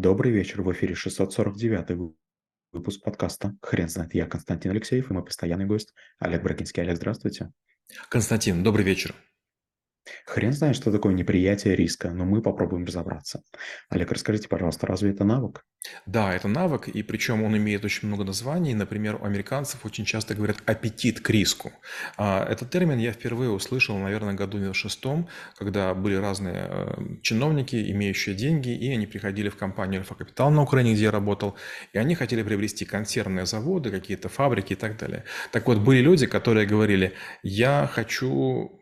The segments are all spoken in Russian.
Добрый вечер, в эфире 649 вы- выпуск подкаста «Хрен знает». Я Константин Алексеев и мой постоянный гость Олег Брагинский. Олег, здравствуйте. Константин, добрый вечер. Хрен знает, что такое неприятие риска, но мы попробуем разобраться. Олег, расскажите, пожалуйста, разве это навык? Да, это навык, и причем он имеет очень много названий. Например, у американцев очень часто говорят «аппетит к риску». А, Этот термин я впервые услышал, наверное, году в шестом, когда были разные э, чиновники, имеющие деньги, и они приходили в компанию «Альфа Капитал» на Украине, где я работал, и они хотели приобрести консервные заводы, какие-то фабрики и так далее. Так вот, были люди, которые говорили «я хочу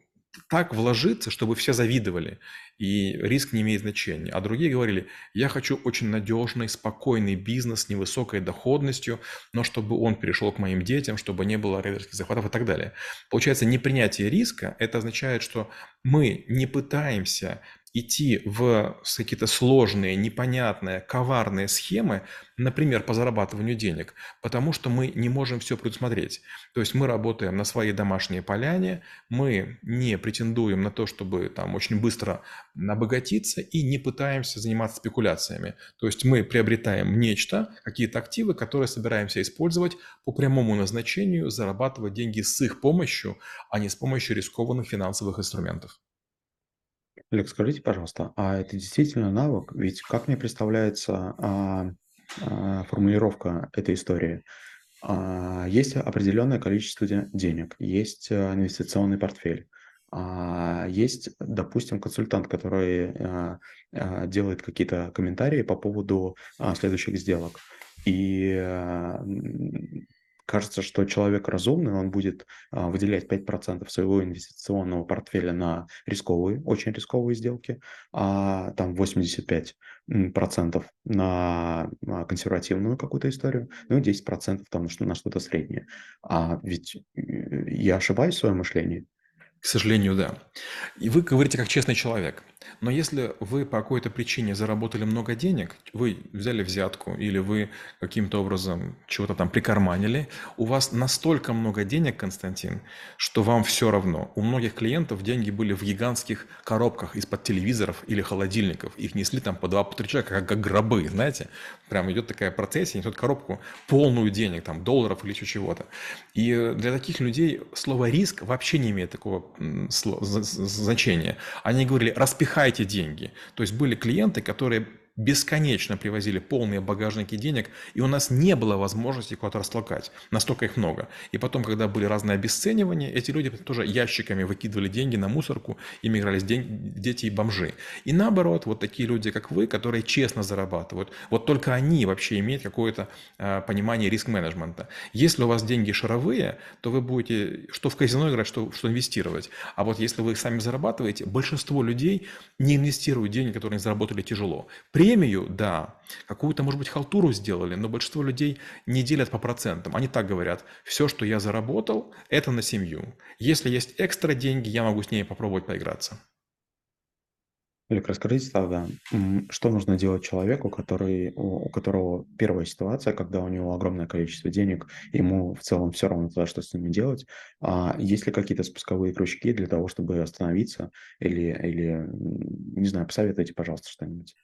так вложиться, чтобы все завидовали, и риск не имеет значения. А другие говорили, я хочу очень надежный, спокойный бизнес с невысокой доходностью, но чтобы он перешел к моим детям, чтобы не было рейдерских захватов и так далее. Получается, непринятие риска, это означает, что мы не пытаемся идти в какие-то сложные, непонятные, коварные схемы, например, по зарабатыванию денег, потому что мы не можем все предусмотреть. То есть мы работаем на своей домашней поляне, мы не претендуем на то, чтобы там очень быстро обогатиться и не пытаемся заниматься спекуляциями. То есть мы приобретаем нечто, какие-то активы, которые собираемся использовать по прямому назначению, зарабатывать деньги с их помощью, а не с помощью рискованных финансовых инструментов. Олег, скажите, пожалуйста, а это действительно навык? Ведь как мне представляется а, а, формулировка этой истории? А, есть определенное количество де- денег, есть а, инвестиционный портфель, а, есть, допустим, консультант, который а, а, делает какие-то комментарии по поводу а, следующих сделок. И м, кажется, что человек разумный, он будет а, выделять 5% своего инвестиционного портфеля на рисковые, очень рисковые сделки, а там 85% м, процентов на консервативную какую-то историю, ну и 10% там на что-то среднее. А ведь э, я ошибаюсь в своем мышлении? К сожалению, да. И вы говорите как честный человек. Но если вы по какой-то причине заработали много денег, вы взяли взятку или вы каким-то образом чего-то там прикарманили, у вас настолько много денег, Константин, что вам все равно. У многих клиентов деньги были в гигантских коробках из-под телевизоров или холодильников. Их несли там по два, по три человека, как, как гробы, знаете. Прям идет такая процессия, несет коробку полную денег, там, долларов или еще чего-то. И для таких людей слово «риск» вообще не имеет такого значения. Они говорили «распихайте деньги». То есть были клиенты, которые бесконечно привозили полные багажники денег, и у нас не было возможности куда-то растолкать. Настолько их много. И потом, когда были разные обесценивания, эти люди тоже ящиками выкидывали деньги на мусорку, ими игрались день, дети и бомжи. И наоборот, вот такие люди, как вы, которые честно зарабатывают, вот только они вообще имеют какое-то э, понимание риск-менеджмента. Если у вас деньги шаровые, то вы будете что в казино играть, что, что инвестировать. А вот если вы сами зарабатываете, большинство людей не инвестируют деньги, которые они заработали тяжело. При премию, да, какую-то, может быть, халтуру сделали, но большинство людей не делят по процентам. Они так говорят, все, что я заработал, это на семью. Если есть экстра деньги, я могу с ней попробовать поиграться. Олег, расскажите тогда, что нужно делать человеку, который, у которого первая ситуация, когда у него огромное количество денег, ему в целом все равно туда, что с ними делать. А есть ли какие-то спусковые крючки для того, чтобы остановиться? Или, или не знаю, посоветуйте, пожалуйста, что-нибудь.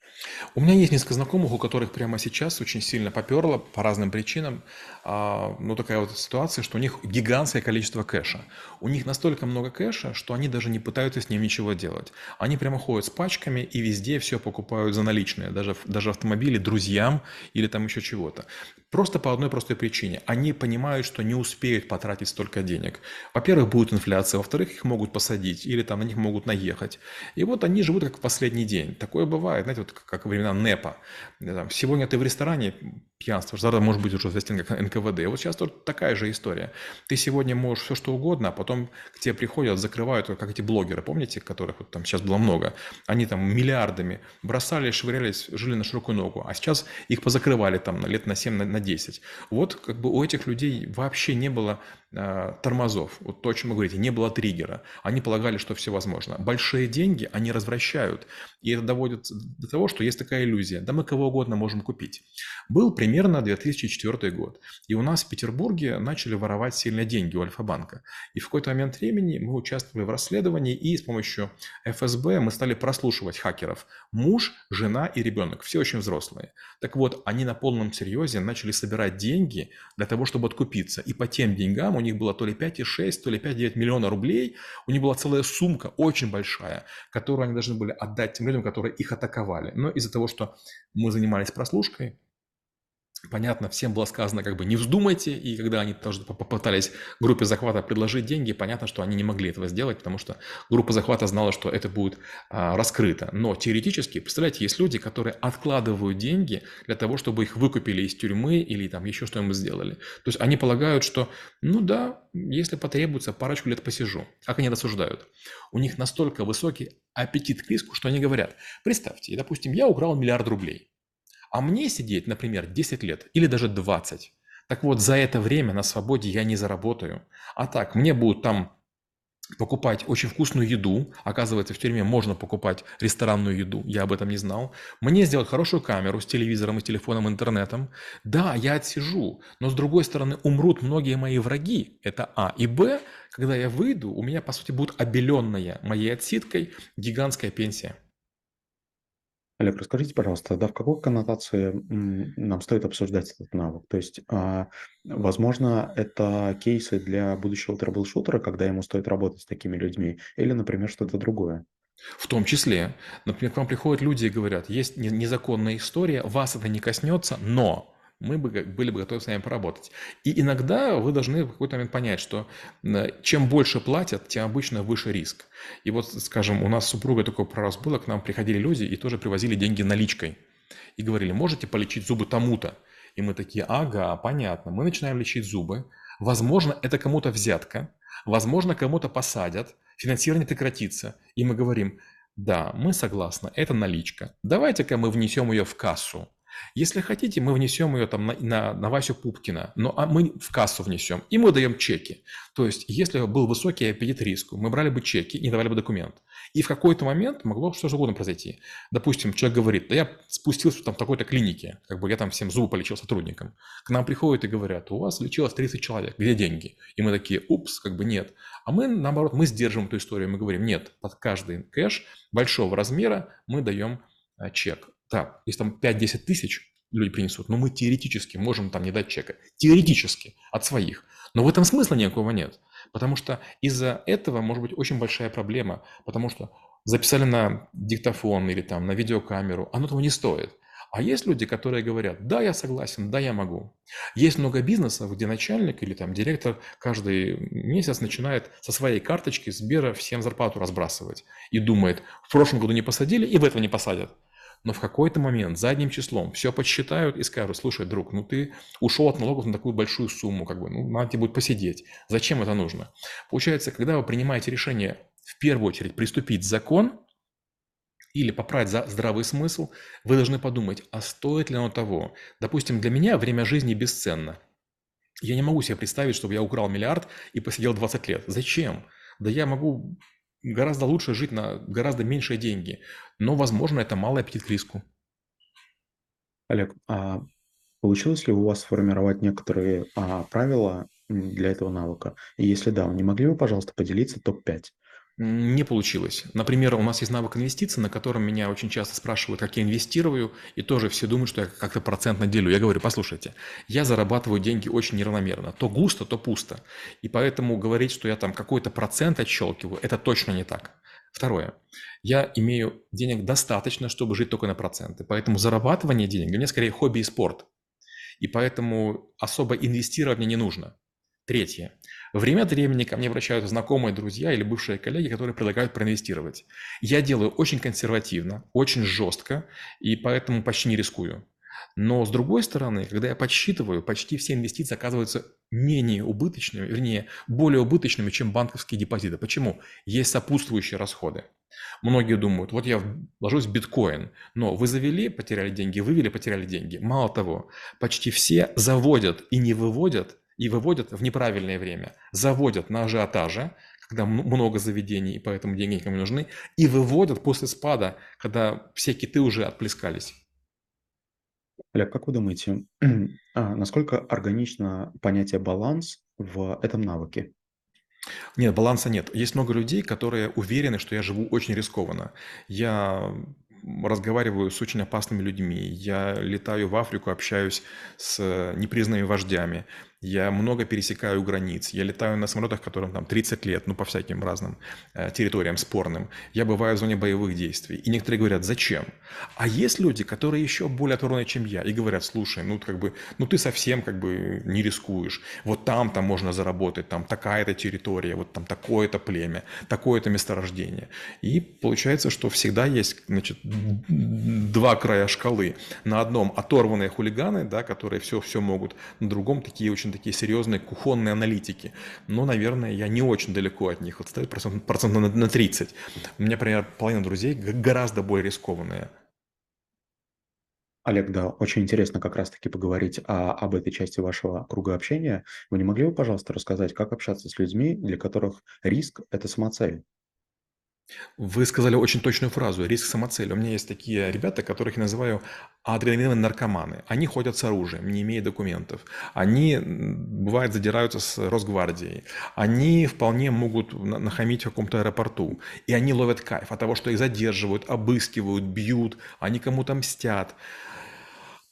У меня есть несколько знакомых, у которых прямо сейчас очень сильно поперло по разным причинам. А, ну, такая вот ситуация, что у них гигантское количество кэша. У них настолько много кэша, что они даже не пытаются с ним ничего делать. Они прямо ходят с пачкой, пачками и везде все покупают за наличные, даже, даже автомобили друзьям или там еще чего-то. Просто по одной простой причине. Они понимают, что не успеют потратить столько денег. Во-первых, будет инфляция, во-вторых, их могут посадить или там на них могут наехать. И вот они живут как в последний день. Такое бывает, знаете, вот как времена НЭПа. Сегодня ты в ресторане, пьянство, завтра может быть уже известен как НКВД. Вот сейчас тоже такая же история. Ты сегодня можешь все что угодно, а потом к тебе приходят, закрывают, как эти блогеры, помните, которых вот там сейчас было много. Они там миллиардами бросали, швырялись, жили на широкую ногу. А сейчас их позакрывали там на лет на 7, на, на 10. Вот как бы у этих людей вообще не было э, тормозов. Вот то, о чем вы говорите, не было триггера. Они полагали, что все возможно. Большие деньги они развращают. И это доводит до того, что есть такая иллюзия. Да мы кого угодно можем купить. Был примерно 2004 год. И у нас в Петербурге начали воровать сильно деньги у Альфа-банка. И в какой-то момент времени мы участвовали в расследовании, и с помощью ФСБ мы стали прослушивать подслушивать хакеров. Муж, жена и ребенок, все очень взрослые. Так вот, они на полном серьезе начали собирать деньги для того, чтобы откупиться. И по тем деньгам у них было то ли 5,6, то ли 5,9 миллиона рублей. У них была целая сумка, очень большая, которую они должны были отдать тем людям, которые их атаковали. Но из-за того, что мы занимались прослушкой, Понятно, всем было сказано, как бы не вздумайте, и когда они тоже попытались группе захвата предложить деньги, понятно, что они не могли этого сделать, потому что группа захвата знала, что это будет а, раскрыто. Но теоретически, представляете, есть люди, которые откладывают деньги для того, чтобы их выкупили из тюрьмы или там еще что-нибудь сделали. То есть они полагают, что, ну да, если потребуется, парочку лет посижу. Как они рассуждают? У них настолько высокий аппетит к риску, что они говорят, представьте, допустим, я украл миллиард рублей. А мне сидеть, например, 10 лет или даже 20. Так вот, за это время на свободе я не заработаю. А так, мне будут там покупать очень вкусную еду. Оказывается, в тюрьме можно покупать ресторанную еду. Я об этом не знал. Мне сделать хорошую камеру с телевизором и телефоном, интернетом. Да, я отсижу. Но с другой стороны, умрут многие мои враги. Это А. И Б, когда я выйду, у меня, по сути, будет обеленная моей отсидкой гигантская пенсия. Олег, расскажите, пожалуйста, да, в какой коннотации нам стоит обсуждать этот навык? То есть, а, возможно, это кейсы для будущего трэбл-шутера, когда ему стоит работать с такими людьми, или, например, что-то другое? В том числе. Например, к вам приходят люди и говорят, есть незаконная история, вас это не коснется, но мы бы были бы готовы с вами поработать. И иногда вы должны в какой-то момент понять, что чем больше платят, тем обычно выше риск. И вот, скажем, у нас с супругой такой прораз было, к нам приходили люди и тоже привозили деньги наличкой. И говорили, можете полечить зубы тому-то? И мы такие, ага, понятно. Мы начинаем лечить зубы. Возможно, это кому-то взятка. Возможно, кому-то посадят. Финансирование прекратится. И мы говорим, да, мы согласны, это наличка. Давайте-ка мы внесем ее в кассу. Если хотите, мы внесем ее там на, на, на Васю Пупкина, но а мы в кассу внесем, и мы даем чеки. То есть, если был высокий аппетит риску, мы брали бы чеки и давали бы документ. И в какой-то момент могло что же угодно произойти. Допустим, человек говорит, да я спустился там в такой-то клинике, как бы я там всем зубы полечил сотрудникам. К нам приходят и говорят, у вас лечилось 30 человек, где деньги? И мы такие, упс, как бы нет. А мы, наоборот, мы сдерживаем эту историю, мы говорим, нет, под каждый кэш большого размера мы даем а, чек. Так, если там 5-10 тысяч люди принесут, но мы теоретически можем там не дать чека. Теоретически, от своих. Но в этом смысла никакого нет. Потому что из-за этого может быть очень большая проблема. Потому что записали на диктофон или там на видеокамеру, оно того не стоит. А есть люди, которые говорят, да, я согласен, да, я могу. Есть много бизнесов, где начальник или там директор каждый месяц начинает со своей карточки Сбера всем зарплату разбрасывать. И думает, в прошлом году не посадили и в этом не посадят но в какой-то момент задним числом все подсчитают и скажут, слушай, друг, ну ты ушел от налогов на такую большую сумму, как бы, ну надо тебе будет посидеть. Зачем это нужно? Получается, когда вы принимаете решение в первую очередь приступить закон или поправить за здравый смысл, вы должны подумать, а стоит ли оно того? Допустим, для меня время жизни бесценно. Я не могу себе представить, чтобы я украл миллиард и посидел 20 лет. Зачем? Да я могу гораздо лучше жить на гораздо меньшие деньги. Но, возможно, это малый аппетит к риску. Олег, а получилось ли у вас сформировать некоторые а, правила для этого навыка? И если да, не могли бы, пожалуйста, поделиться топ-5? Не получилось. Например, у нас есть навык инвестиций, на котором меня очень часто спрашивают, как я инвестирую, и тоже все думают, что я как-то процентно делю. Я говорю, послушайте, я зарабатываю деньги очень неравномерно. То густо, то пусто. И поэтому говорить, что я там какой-то процент отщелкиваю, это точно не так. Второе. Я имею денег достаточно, чтобы жить только на проценты. Поэтому зарабатывание денег для меня скорее хобби и спорт. И поэтому особо инвестировать мне не нужно. Третье. Время от времени ко мне обращаются знакомые, друзья или бывшие коллеги, которые предлагают проинвестировать. Я делаю очень консервативно, очень жестко, и поэтому почти не рискую. Но с другой стороны, когда я подсчитываю, почти все инвестиции оказываются менее убыточными, вернее, более убыточными, чем банковские депозиты. Почему? Есть сопутствующие расходы. Многие думают, вот я вложусь в биткоин, но вы завели, потеряли деньги, вывели, потеряли деньги. Мало того, почти все заводят и не выводят и выводят в неправильное время, заводят на ажиотаже, когда много заведений, и поэтому деньги никому не нужны, и выводят после спада, когда все киты уже отплескались. Олег, как вы думаете, а насколько органично понятие баланс в этом навыке? Нет, баланса нет. Есть много людей, которые уверены, что я живу очень рискованно. Я разговариваю с очень опасными людьми. Я летаю в Африку, общаюсь с непризнанными вождями. Я много пересекаю границ. Я летаю на самолетах, которым там 30 лет, ну, по всяким разным э, территориям спорным. Я бываю в зоне боевых действий. И некоторые говорят, зачем? А есть люди, которые еще более оторваны, чем я, и говорят, слушай, ну, как бы, ну, ты совсем как бы не рискуешь. Вот там там можно заработать, там такая-то территория, вот там такое-то племя, такое-то месторождение. И получается, что всегда есть, значит, два края шкалы. На одном оторванные хулиганы, да, которые все-все могут, на другом такие очень такие серьезные кухонные аналитики. Но, наверное, я не очень далеко от них отстаю, процентов процент на, на 30. У меня, например, половина друзей гораздо более рискованные. Олег, да, очень интересно как раз-таки поговорить о, об этой части вашего круга общения. Вы не могли бы, пожалуйста, рассказать, как общаться с людьми, для которых риск– это самоцель? Вы сказали очень точную фразу «риск самоцели». У меня есть такие ребята, которых я называю адреналиновые наркоманы. Они ходят с оружием, не имея документов. Они, бывает, задираются с Росгвардией. Они вполне могут нахамить в каком-то аэропорту. И они ловят кайф от того, что их задерживают, обыскивают, бьют, они кому-то мстят.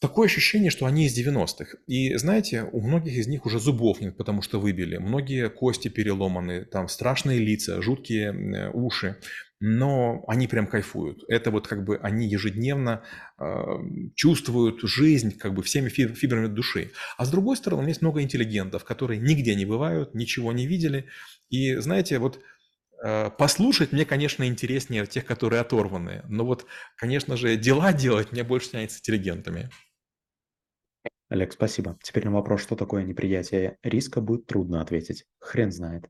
Такое ощущение, что они из 90-х. И знаете, у многих из них уже зубов нет, потому что выбили. Многие кости переломаны, там страшные лица, жуткие э, уши. Но они прям кайфуют. Это вот как бы они ежедневно э, чувствуют жизнь как бы всеми фибрами души. А с другой стороны, есть много интеллигентов, которые нигде не бывают, ничего не видели. И знаете, вот э, Послушать мне, конечно, интереснее тех, которые оторваны. Но вот, конечно же, дела делать мне больше тянет с интеллигентами. Олег, спасибо. Теперь на вопрос, что такое неприятие риска, будет трудно ответить. Хрен знает.